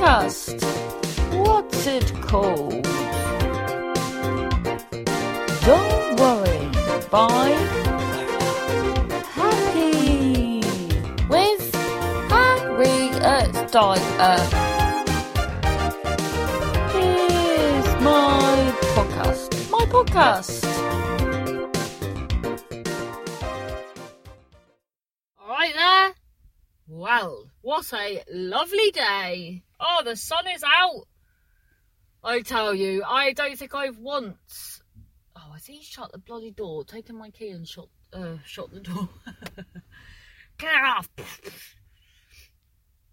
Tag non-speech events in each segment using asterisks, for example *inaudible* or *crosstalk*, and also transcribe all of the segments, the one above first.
podcast. What's it called? Don't worry. By Happy with Harriet Dyer. Here's my podcast. My podcast. What a lovely day. Oh, the sun is out. I tell you, I don't think I've once. Oh, has he shut the bloody door? Taken my key and shut, uh, shut the door. *laughs* Get off.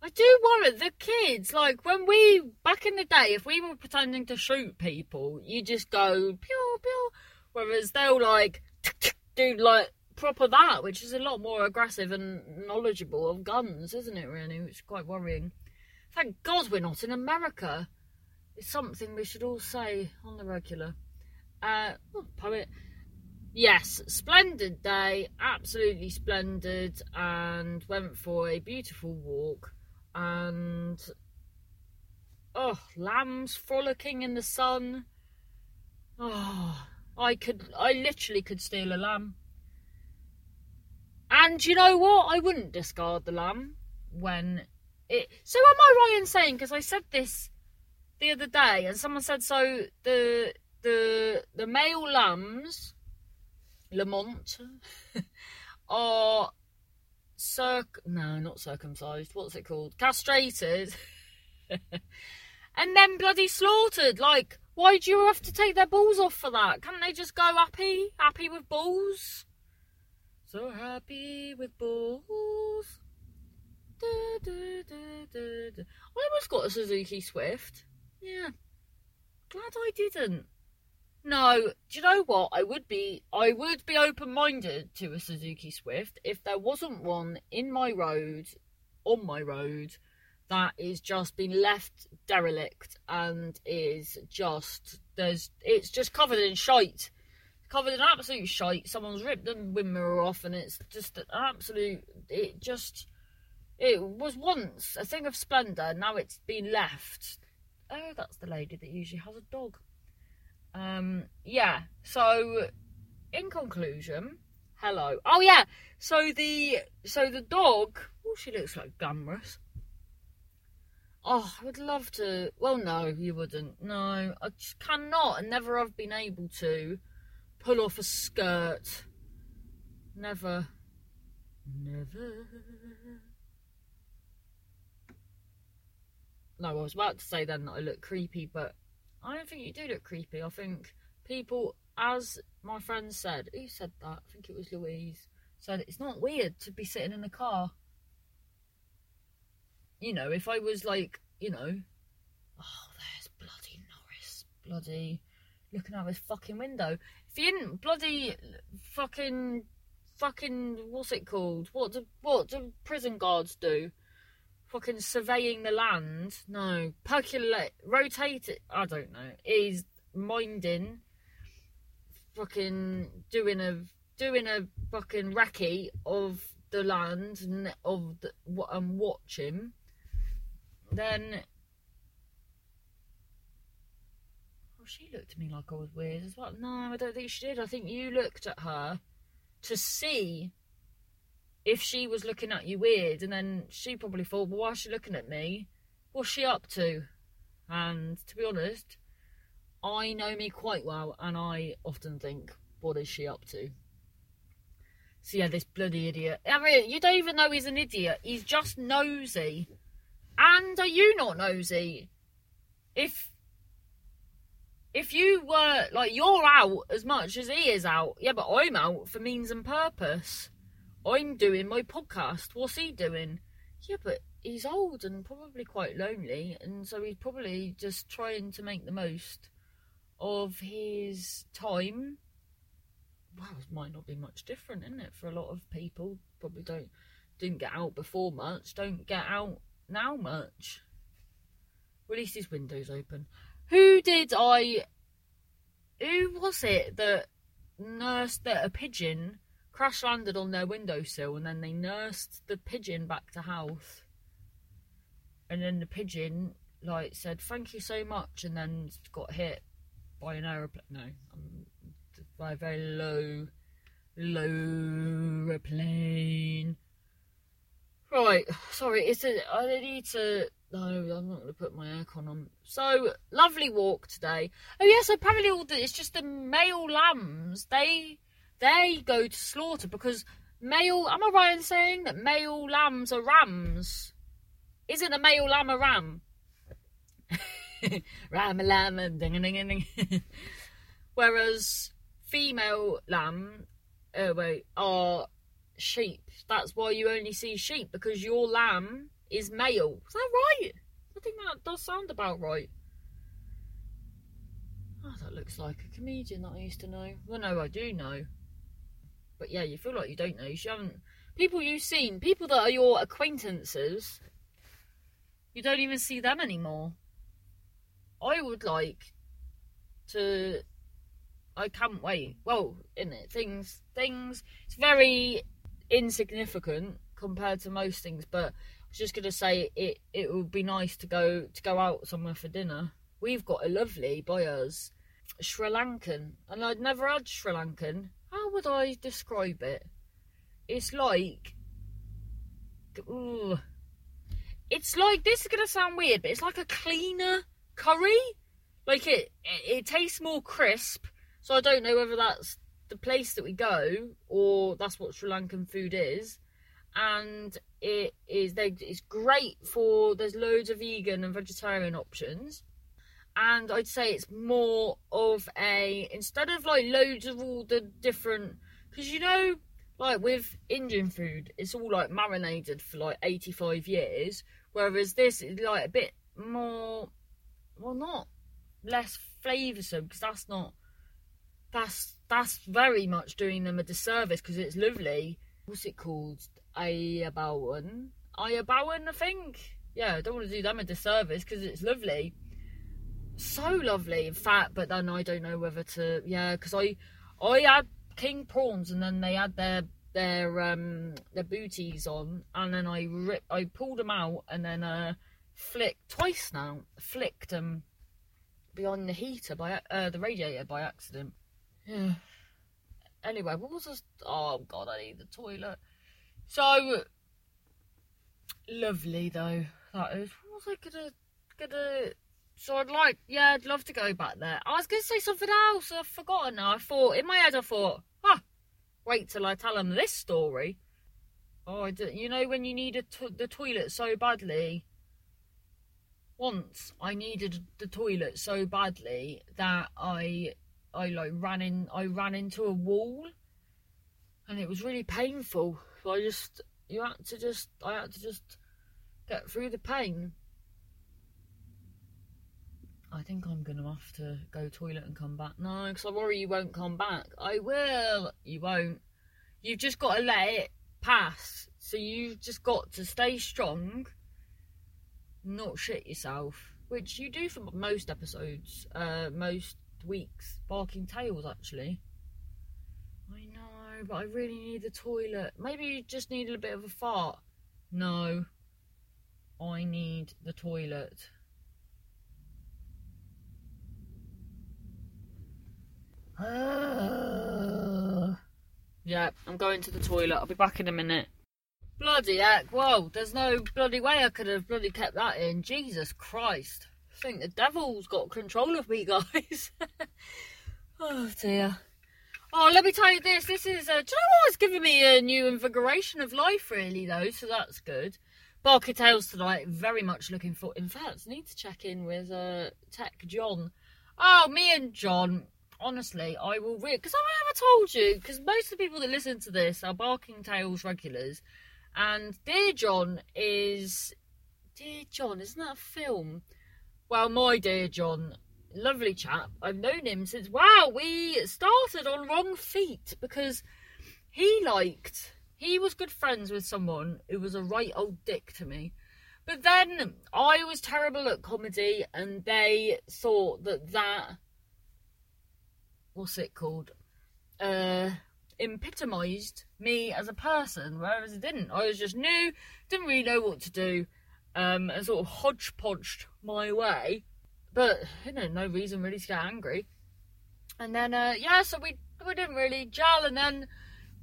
I do worry the kids. Like when we back in the day, if we were pretending to shoot people, you just go pew pew. Whereas they'll like do like proper that, which is a lot more aggressive and knowledgeable of guns, isn't it? Really, which is quite worrying. Thank God we're not in America. It's something we should all say on the regular. Uh, oh, poet. Yes, splendid day, absolutely splendid, and went for a beautiful walk. And oh, lambs frolicking in the sun. Oh, I could, I literally could steal a lamb. And you know what? I wouldn't discard the lamb when it. So am I right in saying? Because I said this the other day, and someone said so. The the the male lambs, Lamont, *laughs* are circ. No, not circumcised. What's it called? Castrated, *laughs* and then bloody slaughtered. Like, why do you have to take their balls off for that? Can't they just go happy, happy with balls? So happy with balls. Da, da, da, I almost got a Suzuki Swift. Yeah. Glad I didn't. No, do you know what? I would be I would be open minded to a Suzuki Swift if there wasn't one in my road, on my road, that is just been left derelict and is just there's it's just covered in shite covered in absolute shite. Someone's ripped the wind mirror off, and it's just an absolute. It just. It was once a thing of splendour. Now it's been left. Oh, that's the lady that usually has a dog. Um, yeah. So, in conclusion, hello. Oh yeah. So the so the dog. Oh, she looks like glamorous. Oh, I would love to. Well, no, you wouldn't. No, I just cannot and never have been able to pull off a skirt. Never. Never. No, I was about to say then that I look creepy, but I don't think you do look creepy. I think people, as my friend said, who said that? I think it was Louise, said it's not weird to be sitting in a car. You know, if I was like, you know, oh, there's bloody Norris, bloody looking out his fucking window. If bloody fucking fucking what's it called? What do what do prison guards do? Fucking surveying the land? No, percolate, rotate it. I don't know. Is minding, fucking doing a doing a fucking recce of the land and of the, I'm watching. Then she looked at me like I was weird as well. No, I don't think she did. I think you looked at her to see if she was looking at you weird, and then she probably thought, well, why is she looking at me? What's she up to? And to be honest, I know me quite well, and I often think, what is she up to? So yeah, this bloody idiot. I mean, you don't even know he's an idiot. He's just nosy. And are you not nosy? If if you were like you're out as much as he is out, yeah, but I'm out for means and purpose. I'm doing my podcast. What's he doing? Yeah, but he's old and probably quite lonely, and so he's probably just trying to make the most of his time. Well, it might not be much different, isn't it? For a lot of people, probably don't didn't get out before much, don't get out now much. Well, at least his window's open. Who did I? Who was it that nursed that a pigeon crash landed on their windowsill and then they nursed the pigeon back to health? And then the pigeon like said thank you so much and then got hit by an aeroplane. No, um, by a very low, low airplane. Right, sorry, it's a. I need to. No, I'm not going to put my aircon on. So lovely walk today. Oh yes, apparently all the it's just the male lambs. They they go to slaughter because male. Am I right in saying that male lambs are rams? Isn't a male lamb a ram? *laughs* ram a lamb and ding a ding a ding. *laughs* Whereas female lamb, uh, wait, are sheep. That's why you only see sheep because your lamb is male. Is that right? I think that does sound about right. Oh, that looks like a comedian that I used to know. Well, no, I do know. But yeah, you feel like you don't know. You haven't. People you've seen, people that are your acquaintances, you don't even see them anymore. I would like to. I can't wait. Well, in it, things, things. It's very insignificant compared to most things, but just gonna say it. It would be nice to go to go out somewhere for dinner. We've got a lovely by us Sri Lankan, and I'd never had Sri Lankan. How would I describe it? It's like, ooh, it's like this is gonna sound weird, but it's like a cleaner curry. Like it, it, it tastes more crisp. So I don't know whether that's the place that we go or that's what Sri Lankan food is and it is they it's great for there's loads of vegan and vegetarian options. And I'd say it's more of a instead of like loads of all the different because you know like with Indian food it's all like marinated for like 85 years whereas this is like a bit more well not less flavoursome because that's not that's that's very much doing them a disservice because it's lovely. What's it called Ayubowan. Ayubowan, I think. Yeah, I don't want to do them a disservice because it's lovely. So lovely, in fact, but then I don't know whether to. Yeah, because I, I had king prawns and then they had their their um their booties on and then I rip I pulled them out and then uh flicked twice now flicked them behind the heater by uh the radiator by accident. Yeah. *sighs* Anyway, what was this? Oh god, I need the toilet. So lovely though. That is. What was I gonna gonna? So I'd like, yeah, I'd love to go back there. I was gonna say something else. I've forgotten now. I thought in my head, I thought, ah, wait till I tell them this story. Oh, you know when you need the toilet so badly. Once I needed the toilet so badly that I I like ran in I ran into a wall and it was really painful. I just, you had to just, I had to just get through the pain. I think I'm to have to go toilet and come back. No, because I worry you won't come back. I will. You won't. You've just got to let it pass. So you've just got to stay strong, not shit yourself, which you do for most episodes, uh, most weeks. Barking Tales, actually but I really need the toilet. Maybe you just need a bit of a fart. No, I need the toilet. *sighs* yeah, I'm going to the toilet. I'll be back in a minute. Bloody heck, whoa, there's no bloody way I could have bloody kept that in. Jesus Christ. I think the devil's got control of me, *laughs* guys. *laughs* oh dear. Oh, let me tell you this. This is, uh, do you know what? It's giving me a new invigoration of life, really, though, so that's good. Barky Tales tonight, very much looking for. In fact, need to check in with uh, Tech John. Oh, me and John, honestly, I will read. Because I never told you, because most of the people that listen to this are Barking Tales regulars. And Dear John is. Dear John, isn't that a film? Well, my Dear John lovely chap. I've known him since wow, we started on wrong feet because he liked he was good friends with someone who was a right old dick to me. But then I was terrible at comedy and they thought that that what's it called? Uh epitomized me as a person, whereas it didn't. I was just new, didn't really know what to do, um, and sort of hodgepodged my way. But you know, no reason really to get angry. And then uh, yeah, so we we didn't really gel, and then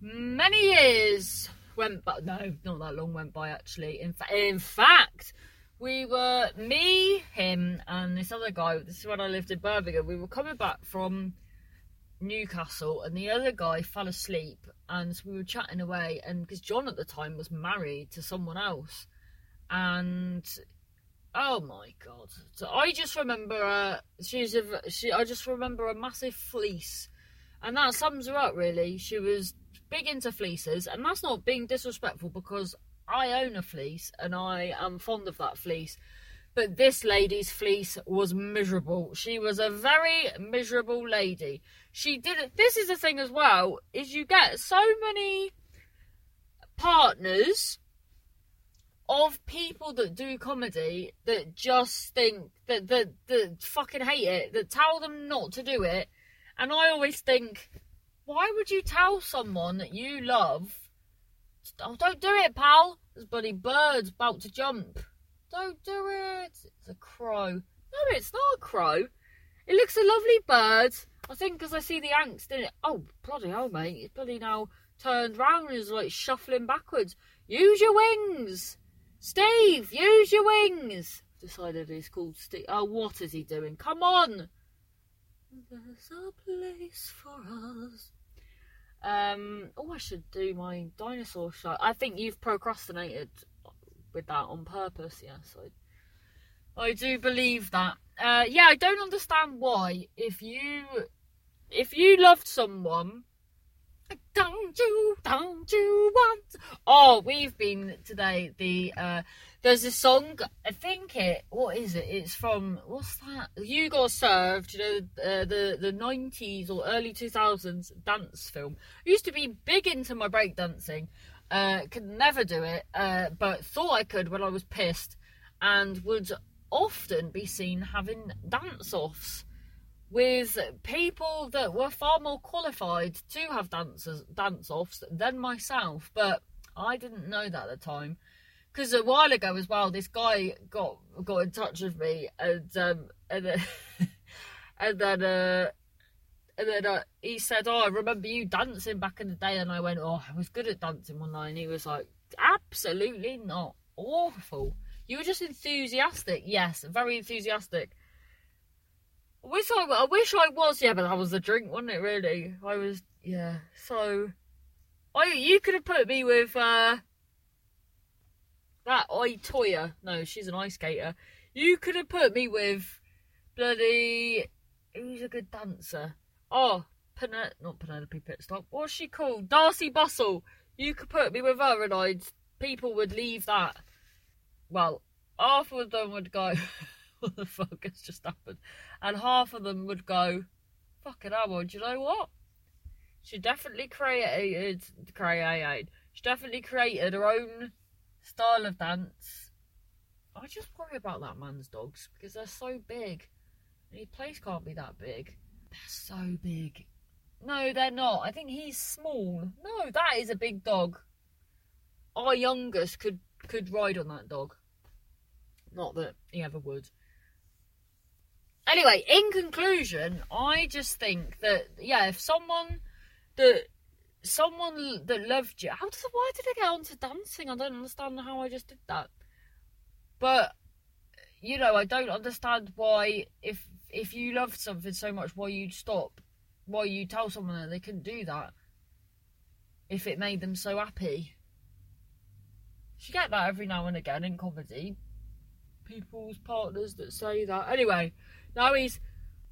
many years went by. No, not that long went by actually. In, fa- in fact, we were me, him, and this other guy. This is when I lived in Birmingham. We were coming back from Newcastle, and the other guy fell asleep, and so we were chatting away. And because John at the time was married to someone else, and oh my god! So I just remember uh, she's a she. I just remember a massive fleece, and that sums her up really. She was big into fleeces, and that's not being disrespectful because I own a fleece and I am fond of that fleece. But this lady's fleece was miserable. She was a very miserable lady. She did this is the thing as well, is you get so many partners of people that do comedy that just think that that, that fucking hate it, that tell them not to do it. And I always think, why would you tell someone that you love Oh, don't do it, pal. There's bloody birds about to jump. Don't do it. It's a crow. No, it's not a crow. It looks a lovely bird. I think because I see the angst in it. Oh, bloody hell, mate. It's bloody now turned round and is like shuffling backwards. Use your wings. Steve, use your wings. Decided he's called Steve. Oh, what is he doing? Come on. There's a place for us. Um, oh, I should do my dinosaur shot. I think you've procrastinated with that on purpose. Yes, I, I do believe that. Uh, yeah, I don't understand why if you if you loved someone don't you, don't you want? Oh, we've been today. The uh, there's a song. I think it. What is it? It's from what's that? You Got Served. You know, uh, the the nineties or early two thousands dance film. I used to be big into my breakdancing. Uh, could never do it, uh, but thought I could when I was pissed, and would often be seen having dance offs with people that were far more qualified to have dancers dance offs than myself, but I didn't know that at the time. Because a while ago as well, this guy got got in touch with me, and um, and then *laughs* and then uh, and then uh, he said, "Oh, I remember you dancing back in the day," and I went, "Oh, I was good at dancing one night." And he was like, "Absolutely not, awful. You were just enthusiastic. Yes, very enthusiastic." I wish I, I wish I was, yeah, but that was the drink, wasn't it? Really, I was, yeah. So, I you could have put me with uh that I Toya. No, she's an ice skater. You could have put me with bloody who's a good dancer? Oh, Pen- not Penelope Pitstop. What's she called? Darcey Bussell. You could put me with her, and I'd people would leave that. Well, half of them would go. *laughs* *laughs* the fuck has just happened? And half of them would go, fucking hell, do you know what? She definitely created, created, she definitely created her own style of dance. I just worry about that man's dogs because they're so big. His place can't be that big. They're so big. No, they're not. I think he's small. No, that is a big dog. Our youngest could could ride on that dog. Not that he ever would. Anyway, in conclusion, I just think that yeah, if someone that someone that loved you, how did why did I get onto dancing? I don't understand how I just did that. But you know, I don't understand why if if you loved something so much, why you'd stop, why you tell someone that they couldn't do that if it made them so happy. You get that every now and again in comedy. People's partners that say that. Anyway, now he's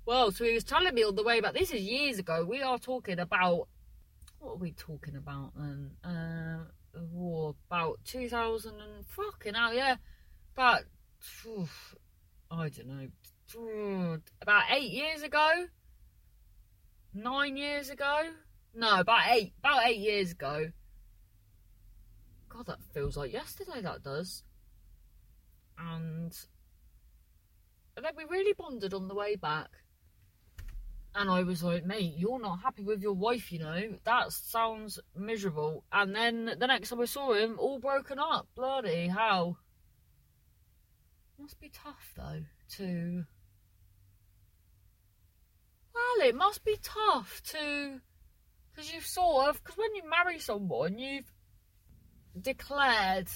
well, so he was telling me all the way about this is years ago. We are talking about what are we talking about then? Uh, oh, about two thousand and fucking hell, yeah, about oof, I don't know, about eight years ago, nine years ago. No, about eight, about eight years ago. God, that feels like yesterday. That does. And and then we really bonded on the way back. And I was like, mate, you're not happy with your wife, you know? That sounds miserable. And then the next time I saw him, all broken up. Bloody hell. Must be tough though to. Well, it must be tough to, because you've sort of, because when you marry someone, you've declared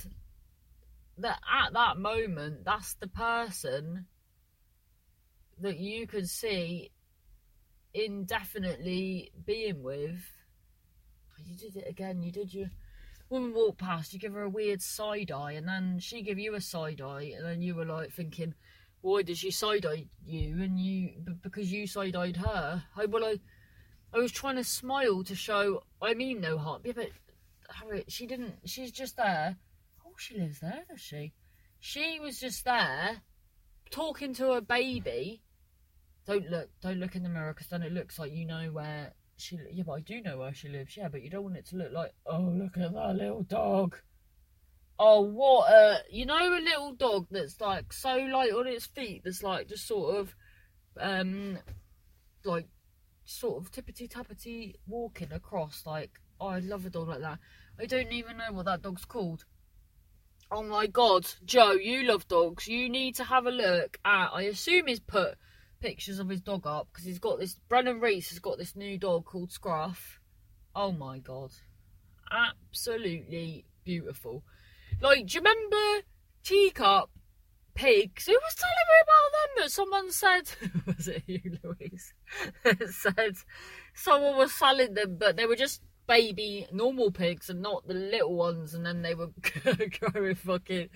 that at that moment, that's the person that you could see indefinitely being with. Oh, you did it again. You did your woman walked past. You give her a weird side eye, and then she give you a side eye, and then you were like thinking, "Why did she side eye you?" And you because you side eyed her. I well, I, I was trying to smile to show I mean no harm. Yeah, but Harriet, she didn't. She's just there. Oh, she lives there, does she? She was just there, talking to her baby don't look, don't look in the mirror because then it looks like you know where she. Yeah, but I do know where she lives. Yeah, but you don't want it to look like, oh, look at that little dog. Oh, what a, you know, a little dog that's like so light on its feet, that's like just sort of, um, like sort of tippity tappity walking across. Like, oh, I love a dog like that. I don't even know what that dog's called. Oh my god, Joe, you love dogs. You need to have a look at. I assume he's put pictures of his dog up because he's got this. Brennan Reece has got this new dog called Scruff. Oh my god, absolutely beautiful. Like, do you remember Teacup pigs? Who was telling me about them? That someone said *laughs* was it you, Louise? *laughs* said someone was selling them, but they were just baby normal pigs and not the little ones, and then they were *laughs* growing fucking.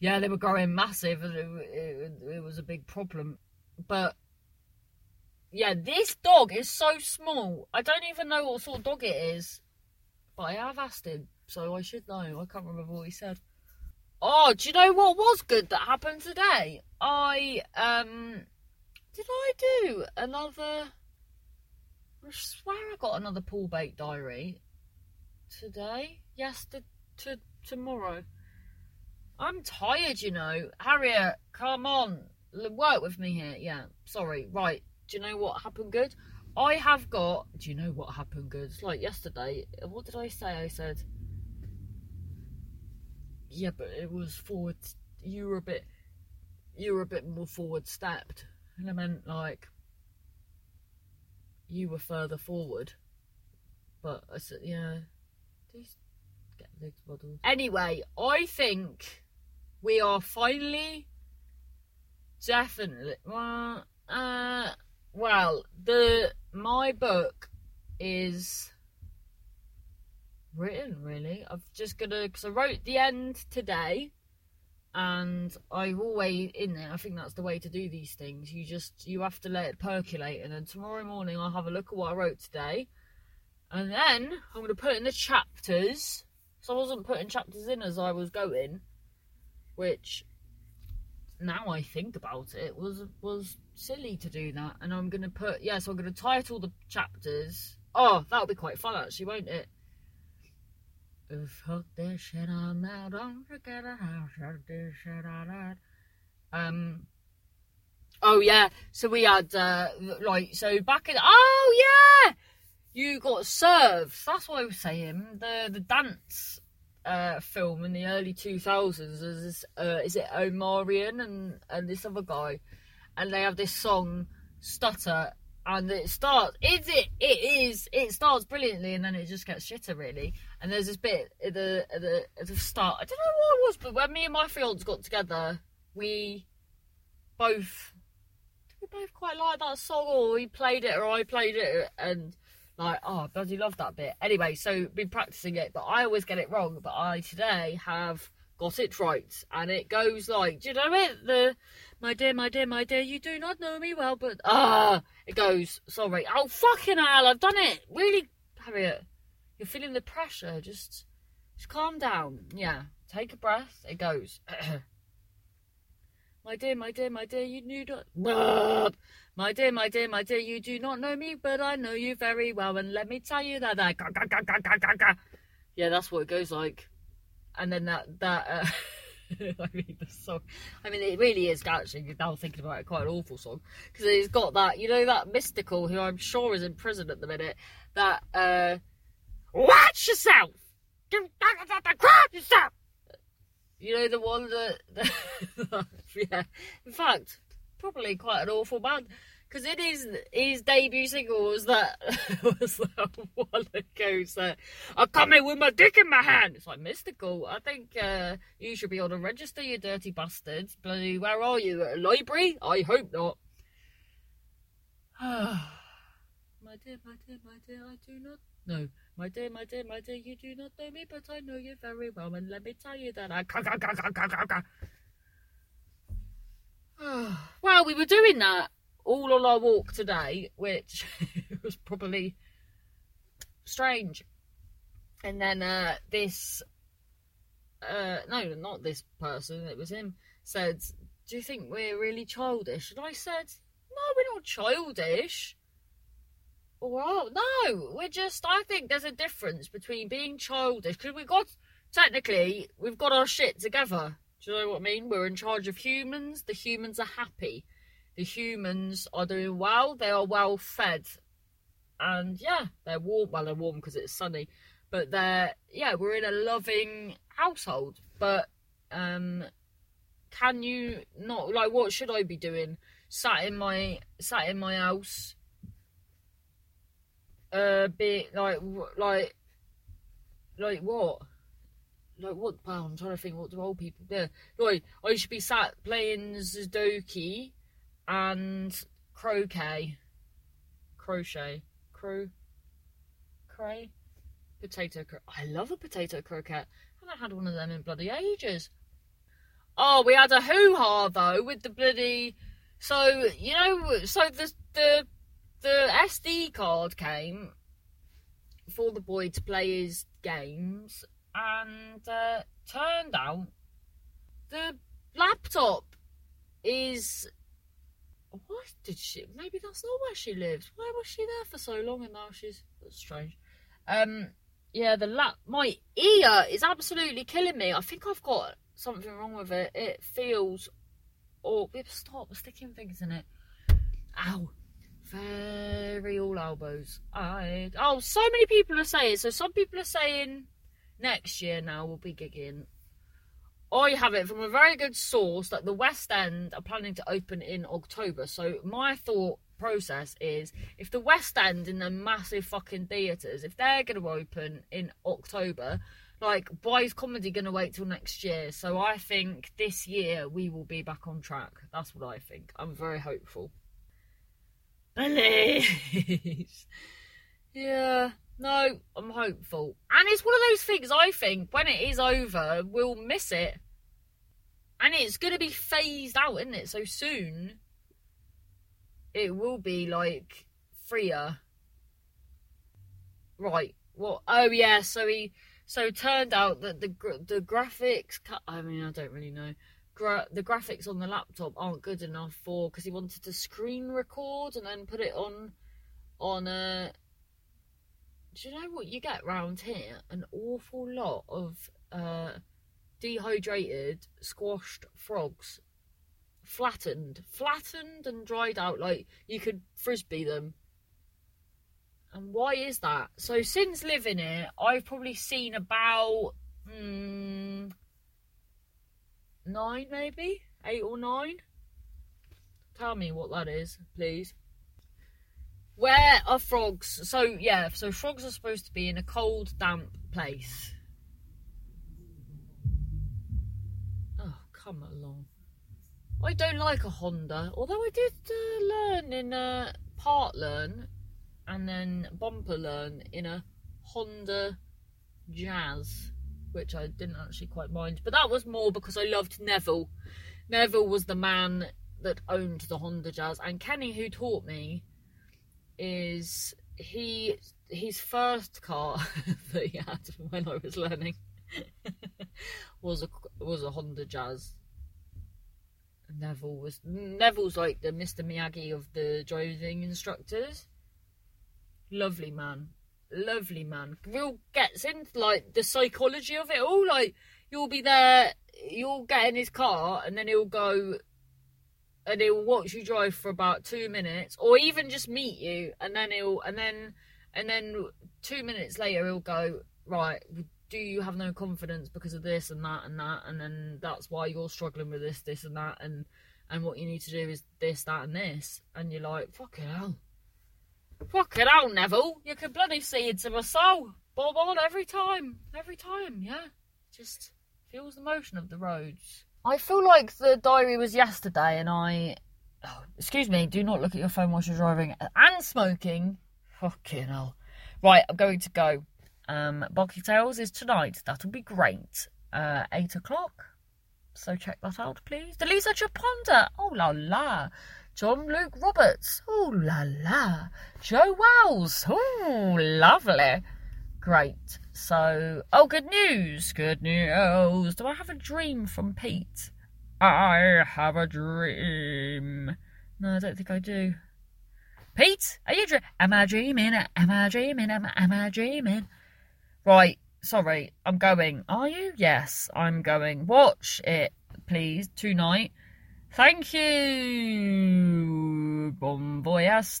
Yeah, they were growing massive, and it, it, it was a big problem but yeah, this dog is so small. I don't even know what sort of dog it is. But I have asked him, so I should know. I can't remember what he said. Oh, do you know what was good that happened today? I um did I do another I swear I got another Paul Bake diary today. Yes, to tomorrow. I'm tired, you know. Harriet, come on work with me here. Yeah, sorry. Right. Do you know what happened good? I have got. Do you know what happened good? It's like yesterday. What did I say? I said. Yeah, but it was forward. You were a bit. You were a bit more forward stepped, and I meant like. You were further forward, but I said, yeah. Get legs. Anyway, I think we are finally Definitely. Well, uh, well, the my book is written. Really, I've just gonna because I wrote the end today, and I've always in there. I think that's the way to do these things. You just you have to let it percolate, and then tomorrow morning I'll have a look at what I wrote today, and then I'm gonna put in the chapters. So I wasn't putting chapters in as I was going, which now I think about it, was was silly to do that. And I'm gonna put yeah, so I'm gonna title the chapters. Oh, that'll be quite fun actually, won't it? Um. Oh yeah, so we had uh like so back in oh yeah, you got served. That's what I was saying. The the dance uh, film in the early 2000s is uh, is it Omarion and and this other guy. And they have this song stutter and it starts is it it is it starts brilliantly and then it just gets shitter really. And there's this bit at the at the at the start I don't know what it was but when me and my fiance got together we both we both quite liked that song or we played it or I played it and like, oh, bloody love that bit. Anyway, so been practicing it, but I always get it wrong. But I today have got it right, and it goes like, do you know it? The my dear, my dear, my dear, you do not know me well, but ah, it goes. Sorry. Oh fucking hell, I've done it. Really, Harriet, you're feeling the pressure. Just, just calm down. Yeah, take a breath. It goes. *clears throat* My dear, my dear, my dear, you knew not. My dear, my dear, my dear, you do not know me, but I know you very well, and let me tell you that. that yeah, that's what it goes like. And then that that. Uh, *laughs* I mean, the song. I mean, it really is actually. Now thinking about it, quite an awful song because it's got that. You know that Mystikal who I'm sure is in prison at the minute. That uh, watch yourself. Watch yourself. You know the one that, *laughs* that yeah. In fact, probably quite an awful band because it is his debut single *laughs* was that was that one that goes uh, I come in with my dick in my hand. It's like Mystikal. I think uh, you should be on a register, you dirty bastards. Bloody, where are you? At a library? I hope not. *sighs* my dear, my dear, my dear, I do not know. My dear, my dear, my dear, you do not know me, but I know you very well, and let me tell you that I. *laughs* *sighs* well, we were doing that all on our walk today, which *laughs* was probably strange. And then uh, this, uh, no, not this person, it was him, said, Do you think we're really childish? And I said, No, we're not childish. Well, no, we're just, I think there's a difference between being childish, because we've got, technically, we've got our shit together. Do you know what I mean? We're in charge of humans, the humans are happy the humans are doing well. They are well fed, and yeah, they're warm. Well, they're warm because it's sunny, but they're yeah, we're in a loving household. But um, can you not like what should I be doing? Sat in my sat in my house, uh, be like like like what? Like what? I'm trying to think. What do old people do? Like I should be sat playing Sudoku and croquet, crochet, cro, cray, potato. Cro- I love a potato croquette. I haven't had one of them in bloody ages. Oh, we had a hoo ha though with the bloody. So you know, so the the the SD card came for the boy to play his games, and uh, turned out the laptop is What did she? Maybe that's not where she lives. Why was she there for so long and now she's that's strange. Um, yeah, the lap. My ear is absolutely killing me. I think I've got something wrong with it. It feels. Oh, stop sticking things in it. Ow. Very all elbows. I. Oh, so many people are saying. So some people are saying next year now we'll be gigging I have it from a very good source that the West End are planning to open in October. So my thought process is if the West End in the massive fucking theatres, if they're going to open in October, like why is comedy going to wait till next year? So I think this year we will be back on track. That's what I think. I'm very hopeful. *laughs* Yeah. No, I'm hopeful. And it's one of those things I think when it is over, we'll miss it. And it's going to be phased out, isn't it? So soon, it will be like freer. Right. Well, oh yeah. So he, so it turned out that the the graphics. I mean, I don't really know. Gra- the graphics on the laptop aren't good enough for because he wanted to screen record and then put it on on a do you know what you get round here? An awful lot of uh, dehydrated, squashed frogs, flattened, flattened and dried out like you could frisbee them. And why is that? So since living here, I've probably seen about mm, nine, maybe eight or nine. Tell me what that is, please. Where are frogs? So yeah, so frogs are supposed to be in a cold, damp place. Oh, come along. I don't like a Honda, although I did uh, learn in a part learn and then bumper learn in a Honda Jazz, which I didn't actually quite mind. But that was more because I loved Neville. Neville was the man that owned the Honda Jazz, and Kenny, who taught me, is he his first car *laughs* that he had when I was learning *laughs* was a was a Honda Jazz. Neville was Neville's like the Mr Miyagi of the driving instructors. Lovely man, lovely man. Real gets into like the psychology of it all. Like you'll be there, you'll get in his car, and then he'll go and he'll watch you drive for about two minutes, or even just meet you, and then he'll and then and then two minutes later he'll go right. do you have no confidence because of this and that and that and then that's why you're struggling with this this and that and and what you need to do is this that and this and you're like fuck it fucking hell. Fucking hell neville. You can bloody see into my soul. Bob on every time every time yeah. Just feels the motion of the roads i feel like the diary was yesterday and i oh, excuse me do not look at your phone whilst you're driving and smoking fucking hell right i'm going to go um, Bulky Tales is tonight. That'll be great. Uh, 8 o'clock. So check that out, please. Daliso Chaponda. Oh la la. John Luke Roberts. Oh la la. Joe Wells. Oh, lovely. Great. So, oh, good news. Good news. Do I have a dream from Pete? I have a dream. No, I don't think I do. Pete, are you dreaming? Am I dreaming? Am I dreaming? Am, am I dreaming? Right, sorry, I'm going. Are you? Yes, I'm going. Watch it, please, tonight. Thank you. Bon voyage.